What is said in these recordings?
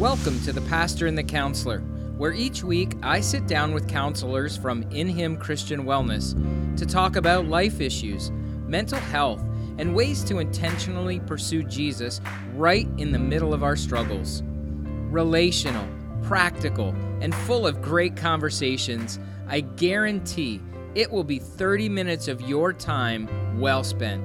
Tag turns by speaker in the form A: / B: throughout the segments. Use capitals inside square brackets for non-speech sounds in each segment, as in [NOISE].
A: Welcome to The Pastor and the Counselor, where each week I sit down with counselors from In Him Christian Wellness to talk about life issues, mental health, and ways to intentionally pursue Jesus right in the middle of our struggles. Relational, practical, and full of great conversations, I guarantee it will be 30 minutes of your time well spent.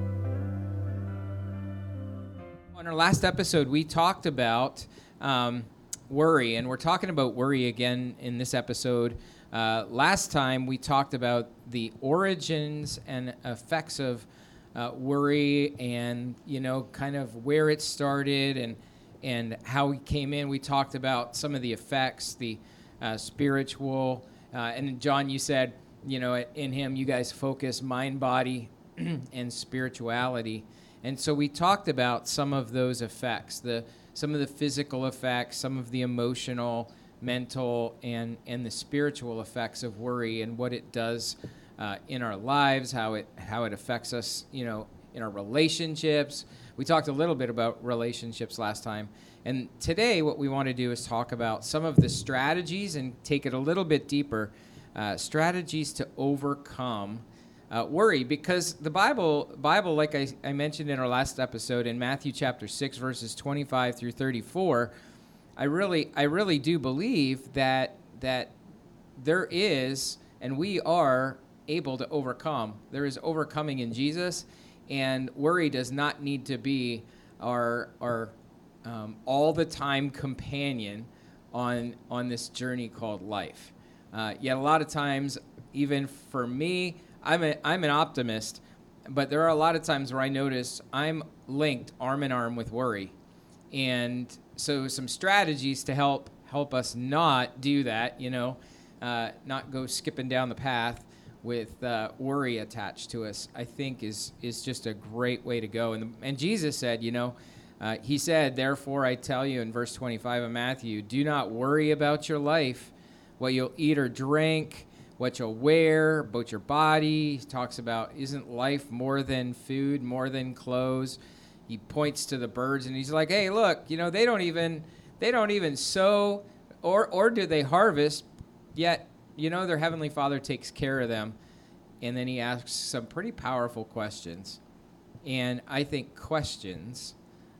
A: On our last episode, we talked about um, worry, and we're talking about worry again in this episode. Uh, last time, we talked about the origins and effects of uh, worry and, you know, kind of where it started and, and how we came in. We talked about some of the effects, the uh, spiritual. Uh, and Jon, you said, you know, in him, you guys focus mind, body, [CLEARS THROAT] and spirituality. And so we talked about some of those effects, the some of the physical effects, some of the emotional, mental, and and the spiritual effects of worry and what it does uh, in our lives, how it how it affects us, you know, in our relationships. We talked a little bit about relationships last time. And today, what we want to do is talk about some of the strategies and take it a little bit deeper uh, strategies to overcome uh, worry because the bible bible like I, I mentioned in our last episode in matthew chapter 6 verses 25 through 34 i really i really do believe that that there is and we are able to overcome. There is overcoming in jesus and worry does not need to be our our um, all the time companion on on this journey called life. Uh, yet a lot of times even for me I'm, a, I'm an optimist, but there are a lot of times where I notice I'm linked arm in arm with worry. And so some strategies to help help us not do that, you know, uh, not go skipping down the path with uh, worry attached to us, I think is is just a great way to go. And and Jesus said, you know, uh, he said, therefore I tell you in verse 25 of Matthew, do not worry about your life, what you'll eat or drink what you'll wear, about your body. He talks about isn't life more than food, more than clothes. He points to the birds and he's like, "Hey, look, you know, they don't even they don't even sow or or do they harvest, yet, you know, their heavenly Father takes care of them." And then he asks some pretty powerful questions. And I think questions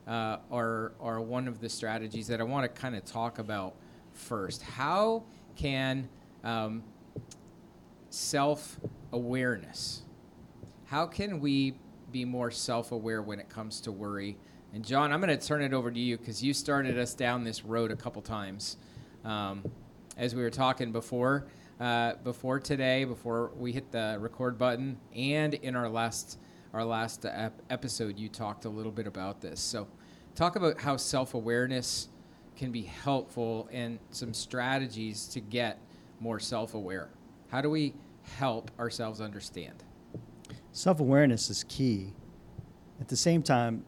A: uh, are are one of the strategies that I want to kind of talk about first. How can um, self awareness. How can we be more self aware when it comes to worry? And Jon, I'm going to turn it over to you because you started us down this road a couple times um, as we were talking before. Uh, before today, before we hit the record button, and in our last our last ep- episode, you talked a little bit about this. So, talk about how self awareness can be helpful and some strategies to get more self aware. How do we help ourselves understand?
B: Self awareness is key. At the same time,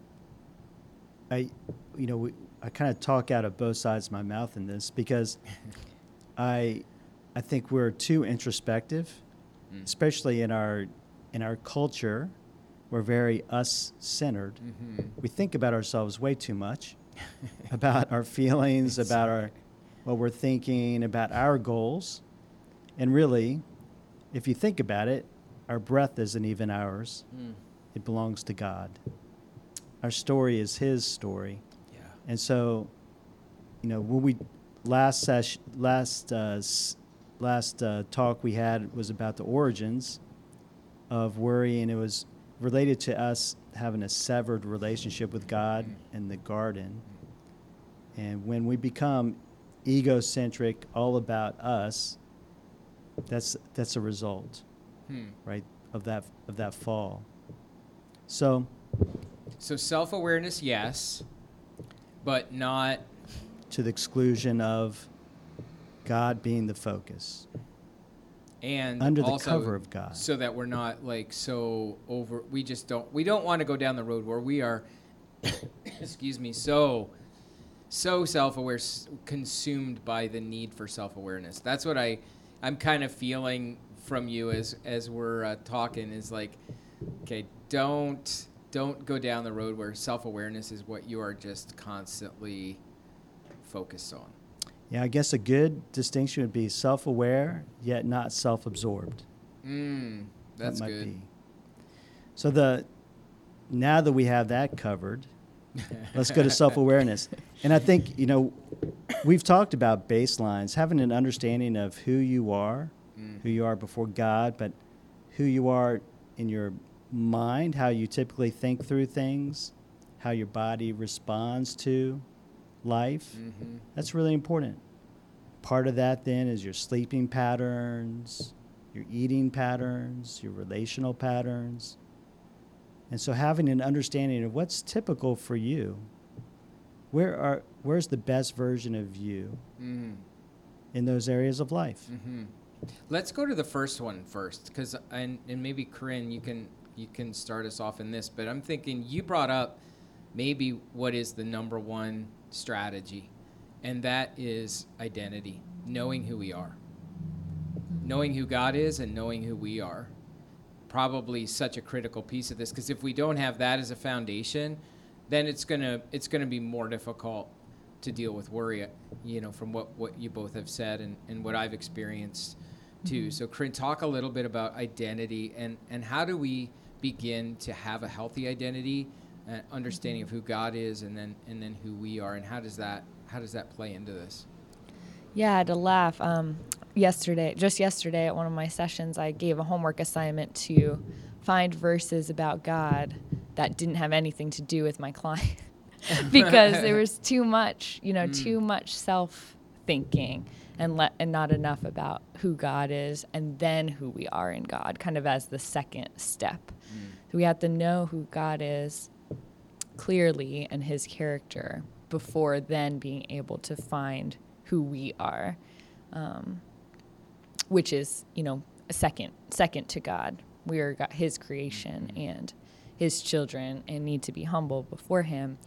B: I, you know, we, I kind of talk out of both sides of my mouth in this because [LAUGHS] I, I think we're too introspective, mm. especially in our, in our culture. We're very us centered. Mm-hmm. We think about ourselves way too much, [LAUGHS] about our feelings, about our, what we're thinking, about our goals. And really, if you think about it, our breath isn't even ours. Mm. It belongs to God. Our story is His story. Yeah. And so, you know, when we last session, last uh, last uh, talk we had was about the origins of worry, and it was related to us having a severed relationship with God mm. in the garden. And when we become egocentric, all about us, that's that's a result, hmm. right, of that of that fall. So,
A: so self awareness, yes, but not
B: to the exclusion of God being the focus.
A: And
B: under the cover of God,
A: so that we're not like so over. We just don't. We don't want to go down the road where we are. [COUGHS] excuse me. So so self-aware consumed by the need for self-awareness that's what i I'm kind of feeling from you as as we're uh, talking is like, okay, don't don't go down the road where self awareness is what you are just constantly focused on.
B: Yeah, I guess a good distinction would be self-aware yet not self-absorbed.
A: Mm, that's
B: that might
A: good.
B: Be. So the now that we have that covered, [LAUGHS] let's go to self-awareness. And I think you know we've talked about baselines, having an understanding of who you are,
A: Mm.
B: who you are before God, but who you are in your mind, how you typically think through things, how your body responds to life.
A: hmm
B: That's really important. Part of that then is your sleeping patterns, your eating patterns, your relational patterns. And so having an understanding of what's typical for you, where are where's the best version of you
A: hmm
B: in those areas of life?
A: hmm Let's go to the first one first, because and, and maybe Corryn, you can you can start us off in this. But I'm thinking you brought up maybe what is the number one strategy, and that is identity, knowing who we are, knowing who God is, and knowing who we are. Probably such a critical piece of this, because if we don't have that as a foundation, then it's gonna it's gonna be more difficult to deal with worry, you know, from what, what you both have said and, and what I've experienced too. So, Corryn, talk a little bit about identity and, and how do we begin to have a healthy identity, uh, understanding of who God is and then and then who we are, and how does that how does that play into this?
C: Yeah, I had to laugh. Um, yesterday, just yesterday at one of my sessions, I gave a homework assignment to find verses about God that didn't have anything to do with my client [LAUGHS] [LAUGHS] because there was too much, you know,
A: Mm.
C: too much self thinking and let and not enough about who God is and then who we are in God, kind of as the second step. So we have to know who God is clearly and his character before then being able to find who we are um, which is you know a second second to god we are God, his creation and his children and need to be humble before him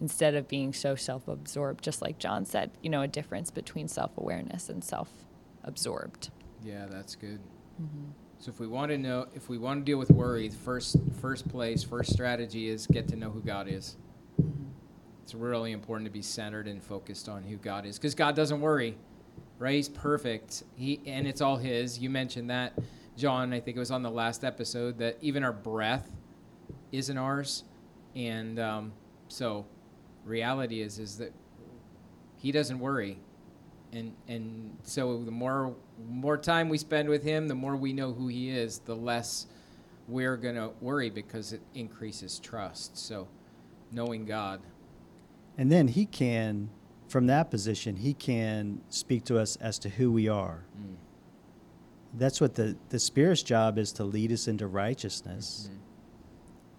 C: instead of being so self-absorbed just like jon said you know a difference between self-awareness and self-absorbed
A: Yeah, that's good. Mm-hmm. So if we want to know, if we want to deal with worry, the first first place, first strategy is get to know who God is. Mm-hmm. It's really important to be centered and focused on who God is, because God doesn't worry, right? He's perfect. He and it's all His. You mentioned that, Jon. I think it was on the last episode that even our breath isn't ours, and um, so reality is is that He doesn't worry and and so the more more time we spend with him the more we know who he is the less we're going to worry because it increases trust so knowing god
B: And then he can, from that position, he can speak to us as to who we are.
A: Mm.
B: That's what the, the Spirit's job is to lead us into righteousness,
A: Mhm.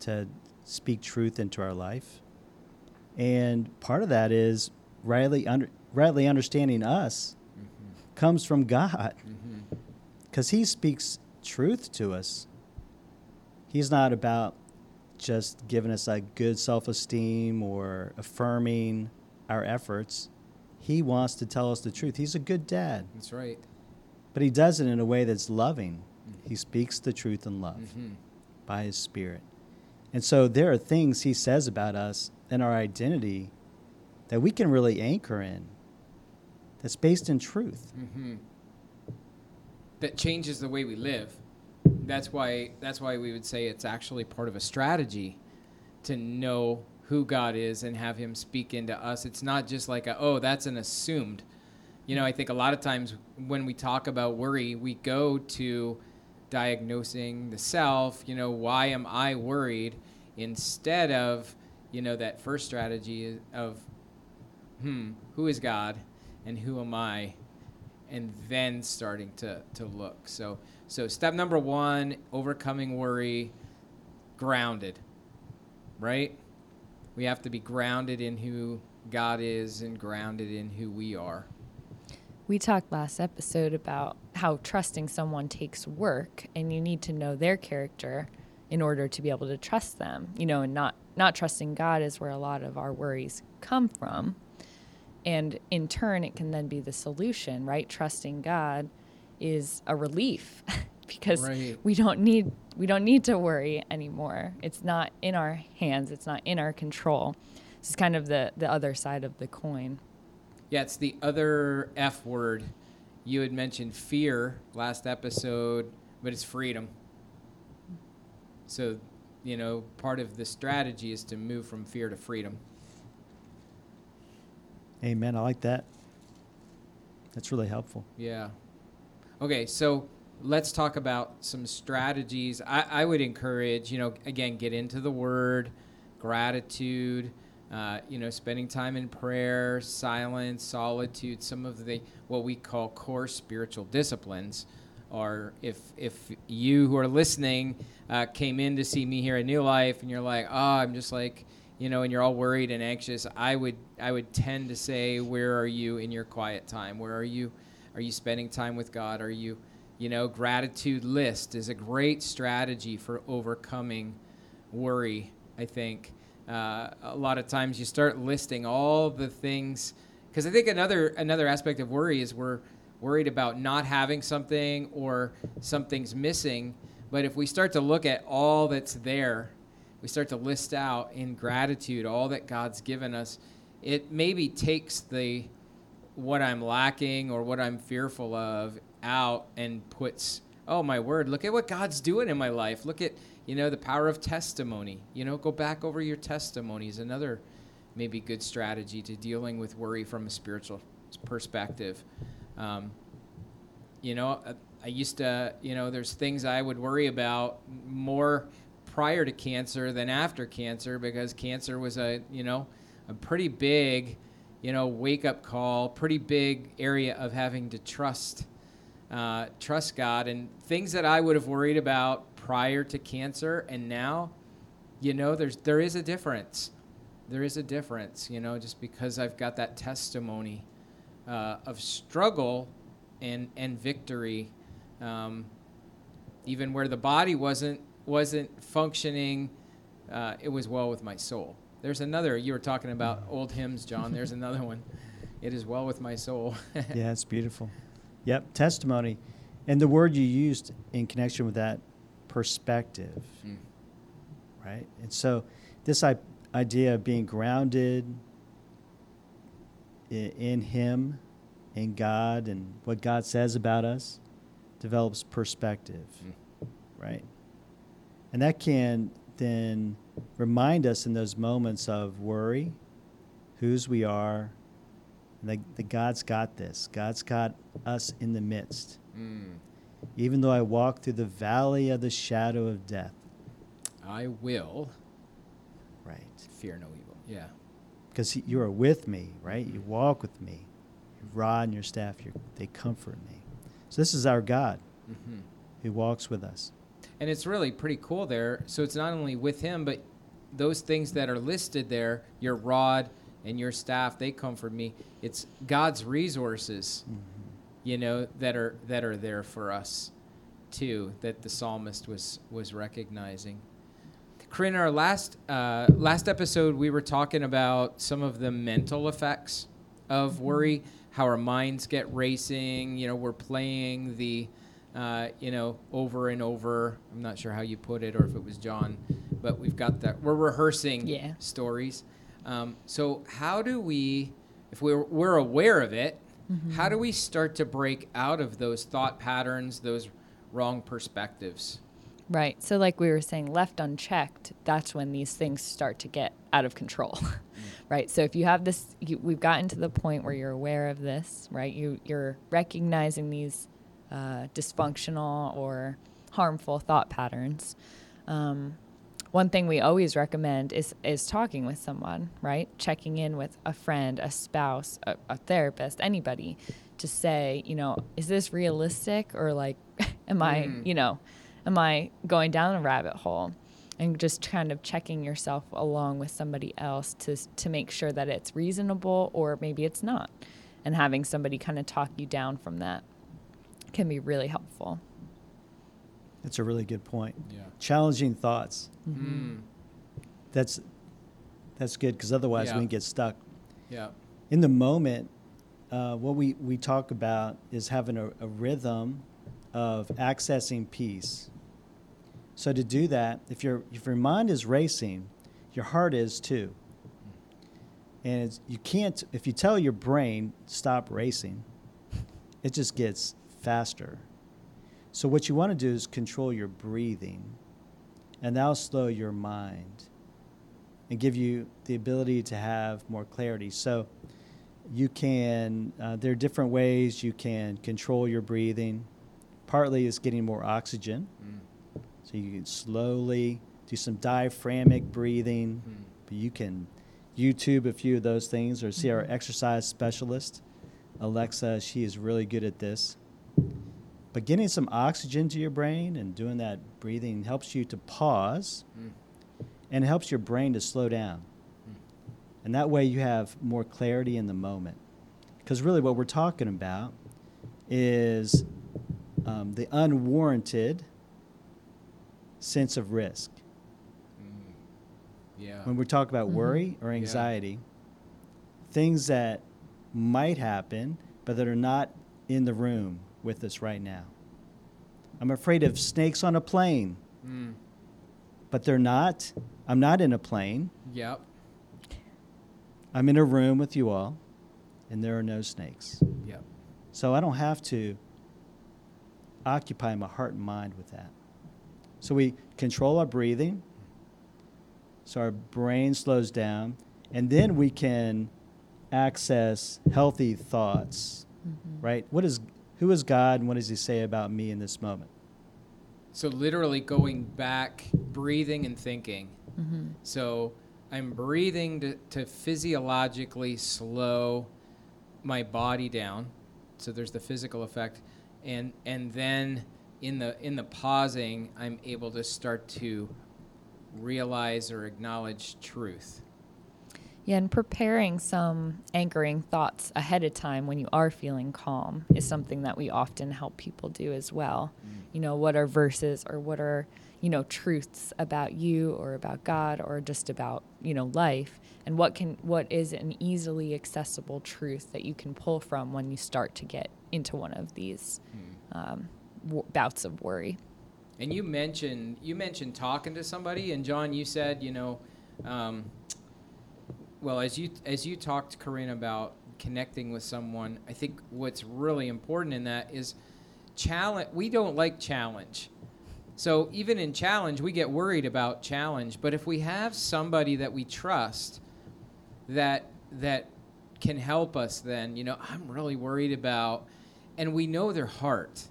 B: To speak truth into our life. And part of that is rightly, under, rightly understanding us
A: Mhm.
B: comes from God because he speaks truth to us. He's not about just giving us a good self esteem or affirming our efforts. He wants to tell us the truth. He's a good dad,
A: that's right
B: but he does it in a way that's loving. He speaks the truth in love
A: Mhm.
B: by his spirit. And so there are things he says about us and our identity that we can really anchor in that's based in truth.
A: Mhm. that changes the way we live that's why that's why we would say it's actually part of a strategy to know who God is and have him speak into us. It's not just like a, oh, that's an assumed. You know, I think a lot of times when we talk about worry, we go to diagnosing the self, you know, why am I worried instead of, you know, that first strategy of hmm, who is God and who am I? And then starting to, to look. So so step number one, overcoming worry, grounded. Right? We have to be grounded in who God is and grounded in who we are.
C: We talked last episode about how trusting someone takes work and you need to know their character in order to be able to trust them. You know, and not not trusting God is where a lot of our worries come from. And in turn it can then be the solution, right? Trusting God is a relief [LAUGHS] because
A: Right.
C: we don't need we don't need to worry anymore. It's not in our hands, it's not in our control. This is kind of the the other side of the coin.
A: Yeah, it's the other F word. You had mentioned fear last episode, but it's freedom. So, you know, part of the strategy is to move from fear to freedom.
B: Amen. I like that. That's really helpful.
A: Yeah. Okay, so let's talk about some strategies. I, I would encourage, you know, again, get into the word, gratitude, uh, you know, spending time in prayer, silence, solitude, some of the what we call core spiritual disciplines. Or if if you who are listening uh, came in to see me here at New Life and you're like, oh, I'm just like, you know, and you're all worried and anxious, I would I would tend to say, where are you in your quiet time? Where are you? Are you spending time with God? Are you, you know, gratitude list is a great strategy for overcoming worry. I think uh, a lot of times you start listing all the things because I think another another aspect of worry is we're worried about not having something or something's missing. But if we start to look at all that's there, we start to list out in gratitude all that God's given us. It maybe takes the what I'm lacking or what I'm fearful of out and puts, oh my word, look at what God's doing in my life. Look at, you know, the power of testimony. You know, go back over your testimonies. Another maybe good strategy to dealing with worry from a spiritual perspective. Um, you know, I, I used to, you know, there's things I would worry about more prior to cancer than after cancer because cancer was a, you know, a pretty big you know, wake up call, pretty big area of having to trust, uh, trust God, and things that I would have worried about prior to cancer, and now, you know, there's there is a difference. There is a difference, you know, just because I've got that testimony uh, of struggle and and victory, um, even where the body wasn't wasn't functioning, uh, it was well with my soul. There's another. You were talking about old hymns, Jon. There's another one. It is well with my soul. [LAUGHS]
B: yeah, it's beautiful. Yep, testimony. And the word you used in connection with that perspective, mm. right? And so this I- idea of being grounded in, in Him, in God, and what God says about us develops perspective, mm. right? And that can then remind us in those moments of worry, whose we are, and that, that God's got this. God's got us in the midst. Mm. Even though I walk through the valley of the shadow of death,
A: I will.
B: Right.
A: Fear no evil. Yeah.
B: Because you are with me, right? You walk with me. Your rod and your staff, they comfort me. So this is our God mm-hmm. who walks with us
A: and it's really pretty cool there. So it's not only with him, but those things that are listed there, your rod and your staff, they comfort me. It's God's resources, mm-hmm. You know, that are that are there for us too. That the psalmist was was recognizing. Corryn, our last uh, last episode, we were talking about some of the mental effects of mm-hmm. worry, how our minds get racing. You know, we're playing the uh, you know, over and over. I'm not sure how you put it or if it was Jon, but we've got that. We're rehearsing yeah. stories. Um, so how do we, if we're, we're aware of it, mm-hmm. how do we start to break out of those thought patterns, those wrong perspectives?
C: Right. So, like we were saying, left unchecked, that's when these things start to get out of control. [LAUGHS] Mm. right. So, if you have this, you, we've gotten to the point where you're aware of this, right? You, you're recognizing these uh, dysfunctional or harmful thought patterns. Um, one thing we always recommend is is talking with someone, right? Checking in with a friend, a spouse, a, a therapist, anybody, to say, you know, is this realistic or like, [LAUGHS] am mm. I, you know, am I going down a rabbit hole? And just kind of checking yourself along with somebody else to to make sure that it's reasonable or maybe it's not, and having somebody kind of talk you down from that can be really helpful.
B: That's a really good point. Yeah. Challenging thoughts. Mm-hmm. That's that's good because otherwise yeah. we get stuck.
A: Yeah.
B: In the moment, uh, what we, we talk about is having a, a rhythm of accessing peace. So to do that, if your if your mind is racing, your heart is too. And it's, you can't, if you tell your brain, stop racing, it just gets faster. So, what you want to do is control your breathing, and that'll slow your mind and give you the ability to have more clarity. So, you can, uh, there are different ways you can control your breathing. Partly is getting more oxygen.
A: Mm.
B: So, you can slowly do some diaphragmic breathing.
A: Mm.
B: But you can YouTube a few of those things or see our
C: Mhm.
B: exercise specialist, Alexa. She is really good at this. But getting some oxygen to your brain and doing that breathing helps you to pause
A: Mm.
B: and helps your brain to slow down.
A: Mm.
B: And that way you have more clarity in the moment. Because really, what we're talking about is um, the unwarranted sense of risk.
A: Mm. Yeah.
B: when we talk about
C: Mhm.
B: worry or
A: Yeah.
B: anxiety, things that might happen but that are not in the room with us right now. I'm afraid of snakes on a plane,
A: Mm.
B: but they're not. I'm not in a plane.
A: Yep.
B: I'm in a room with you all, and there are no snakes.
A: Yep.
B: So I don't have to occupy my heart and mind with that. So we control our breathing, so our brain slows down, and then we can access healthy thoughts,
C: Mhm.
B: right? What is who is God and what does he say about me in this moment?
A: So literally going back, breathing and thinking.
C: Mhm.
A: So I'm breathing to, to physiologically slow my body down. So there's the physical effect, and and then in the in the pausing, I'm able to start to realize or acknowledge truth.
C: Yeah, and preparing some anchoring thoughts ahead of time when you are feeling calm is something that we often help people do as well. You know, what are verses or what are, you know, truths about you or about God or just about, you know, life and what can what is an easily accessible truth that you can pull from when you start to get into one of these um, w- bouts of worry.
A: And you mentioned you mentioned talking to somebody, and Jon, you said you know, um, well as you as you talked, Corryn, about connecting with someone. I think what's really important in that is challenge. We don't like challenge, so even in challenge, we get worried about challenge. But if we have somebody that we trust, that that can help us, then you know, I'm really worried about, and we know their heart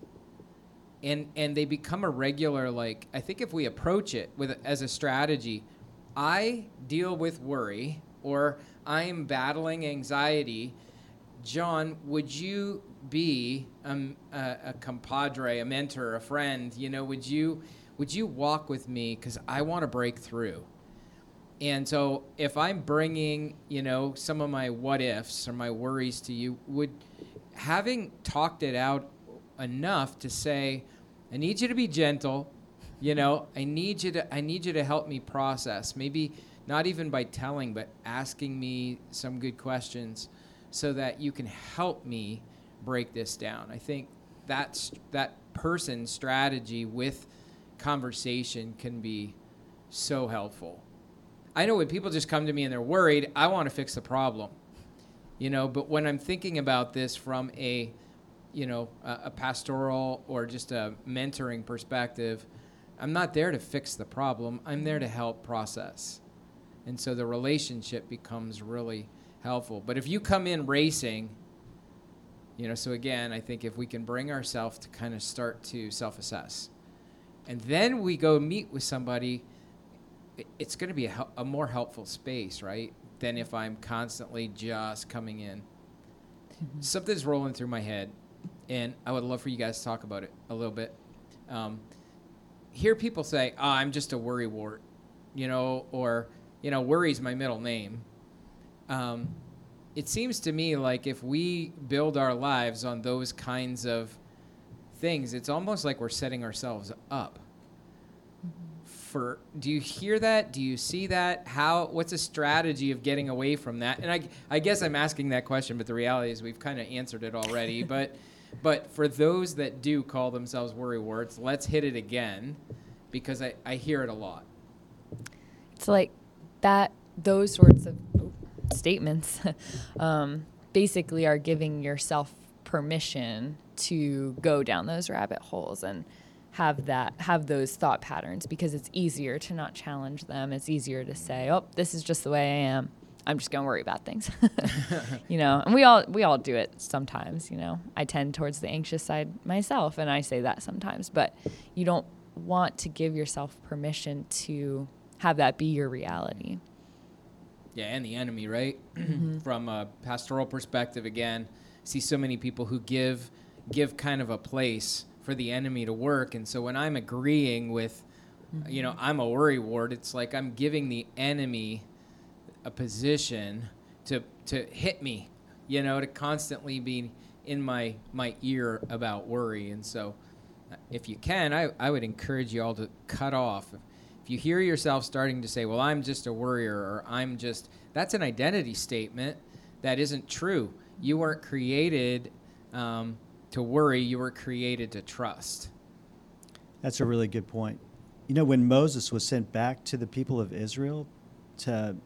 A: and and they become a regular like i think if we approach it with as a strategy i deal with worry or i am battling anxiety jon would you be um, a, a compadre a mentor a friend? You know would you would you walk with me? Because i want to break through. And so if i'm bringing you know some of my what ifs or my worries to you would having talked it out enough to say i need you to be gentle you know i need you to i need you to help me process. Maybe not even by telling but asking me some good questions so that you can help me break this down. I think that's that person's strategy with conversation can be so helpful. I know when people just come to me and they're worried i want to fix the problem you know but when i'm thinking about this from a you know a, a pastoral or just a mentoring perspective i'm not there to fix the problem. I'm there to help process and so the relationship becomes really helpful. But if you come in racing you know so again i think if we can bring ourselves to kind of start to self-assess and then we go meet with somebody it's going to be a, a more helpful space right than if i'm constantly just coming in. Something's rolling through my head, and I would love for you guys to talk about it a little bit. Um, hear people say, oh, "I'm just a worry wart," you know, or you know, worry's my middle name. Um, it seems to me like if we build our lives on those kinds of things, it's almost like we're setting ourselves up. For do you hear that? Do you see that? How what's a strategy of getting away from that? And i, I guess i'm asking that question but the reality is we've kind of answered it already. [LAUGHS] But but for those that do call themselves worry warts let's hit it again because i, I hear it a lot.
C: It's like that those sorts of statements [LAUGHS] um, basically are giving yourself permission to go down those rabbit holes and have that have those thought patterns because it's easier to not challenge them. It's easier to say oh this is just the way i am. I'm just going to worry about things. [LAUGHS] [LAUGHS] You know and we all we all do it sometimes you know. I tend towards the anxious side myself and i say that sometimes but you don't want to give yourself permission to have that be your reality
A: Yeah, and the enemy, right? [CLEARS THROAT] From a pastoral perspective, again, see so many people who give give kind of a place for the enemy to work, and so when I'm agreeing with, you know, I'm a worry ward. It's like I'm giving the enemy a position to to hit me, you know, to constantly be in my my ear about worry, and so uh, if you can, I, I would encourage you all to cut off. You hear yourself starting to say, well, I'm just a worrier, or I'm just, that's an identity statement that isn't true. You weren't created um, to worry, you were created to trust.
B: That's a really good point. You know, when Moses was sent back to the people of Israel to,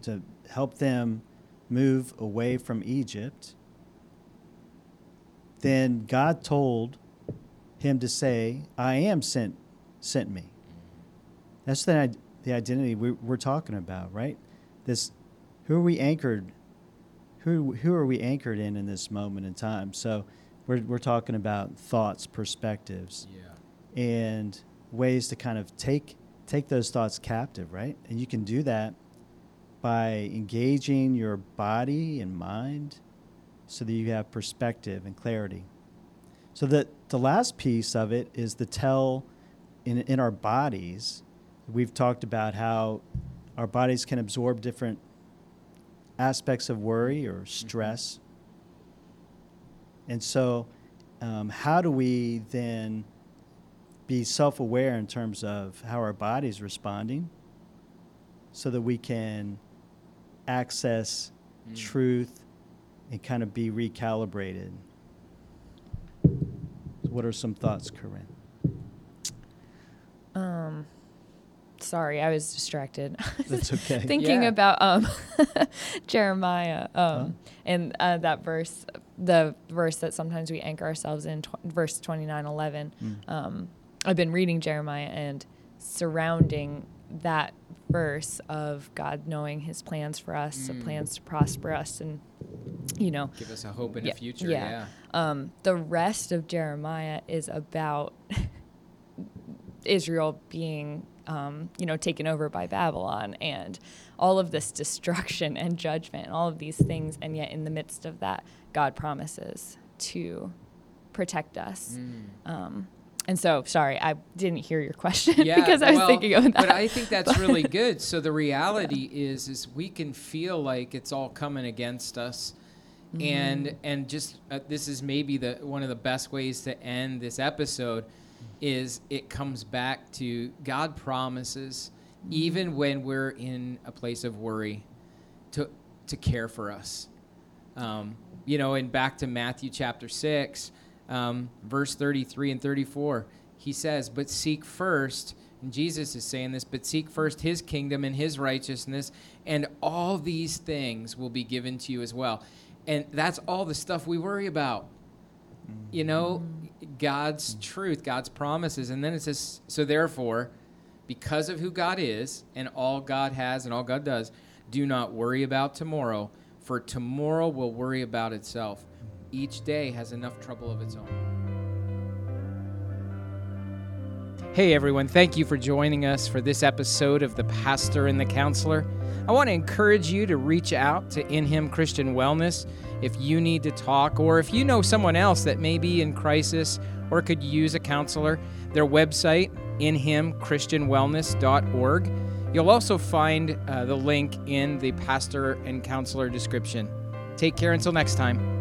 B: to help them move away from Egypt, then God told him to say, I am sent, sent me. That's the, the identity we, we're talking about, right? This, who are we anchored? Who, who are we anchored in in this moment in time? So we're, we're talking about thoughts, perspectives
A: Yeah.
B: and ways to kind of take take those thoughts captive, right? And you can do that by engaging your body and mind so that you have perspective and clarity. So that the last piece of it is the tell in in our bodies. We've talked about how our bodies can absorb different aspects of worry or stress. And so, um, how do we then be self aware in terms of how our body's responding so that we can access
A: Mm.
B: truth and kind of be recalibrated? What are some thoughts, Corryn?
C: um sorry i was distracted [LAUGHS]
B: That's okay.
C: thinking
A: Yeah.
C: about um [LAUGHS] jeremiah um
B: Huh?
C: and uh, that verse the verse that sometimes we anchor ourselves in tw- verse 29 11
B: Mm.
C: um i've been reading jeremiah and surrounding that verse of god knowing his plans for us the
A: Mm.
C: plans to prosper us and you know
A: Give us a hope in
C: Yeah,
A: the future.
C: yeah.
A: Yeah.
C: um, the rest of Jeremiah is about [LAUGHS] Israel being, um, you know, taken over by Babylon and all of this [LAUGHS] destruction and judgment and all of these things. And yet, in the midst of that, God promises to protect us.
A: Mm.
C: Um, and so, sorry, I didn't hear your [LAUGHS] question
A: Yeah,
C: because I was
A: well,
C: thinking of that.
A: But I think that's really good. So the reality is, is we can feel like it's all coming against us, and and just uh, this is maybe the one of the best ways to end this episode, is it comes back to God promises, even when we're in a place of worry, to to care for us. Um, you know, and back to Matthew chapter 6, um, verse 33 and 34, he says, But seek first, and Jesus is saying this, but seek first his kingdom and his righteousness, and all these things will be given to you as well. And that's all the stuff we worry about. You know, God's truth, God's promises. And then it says, So therefore, because of who God is and all God has and all God does, do not worry about tomorrow, for tomorrow will worry about itself. Each day has enough trouble of its own. Hey everyone, thank you for joining us for this episode of The Pastor and the Counselor. I want to encourage you to reach out to In Him Christian Wellness if you need to talk or if you know someone else that may be in crisis or could use a counselor. Their website, inhimchristianwellness.org. You'll also find uh, the link in the pastor and counselor description. Take care until next time.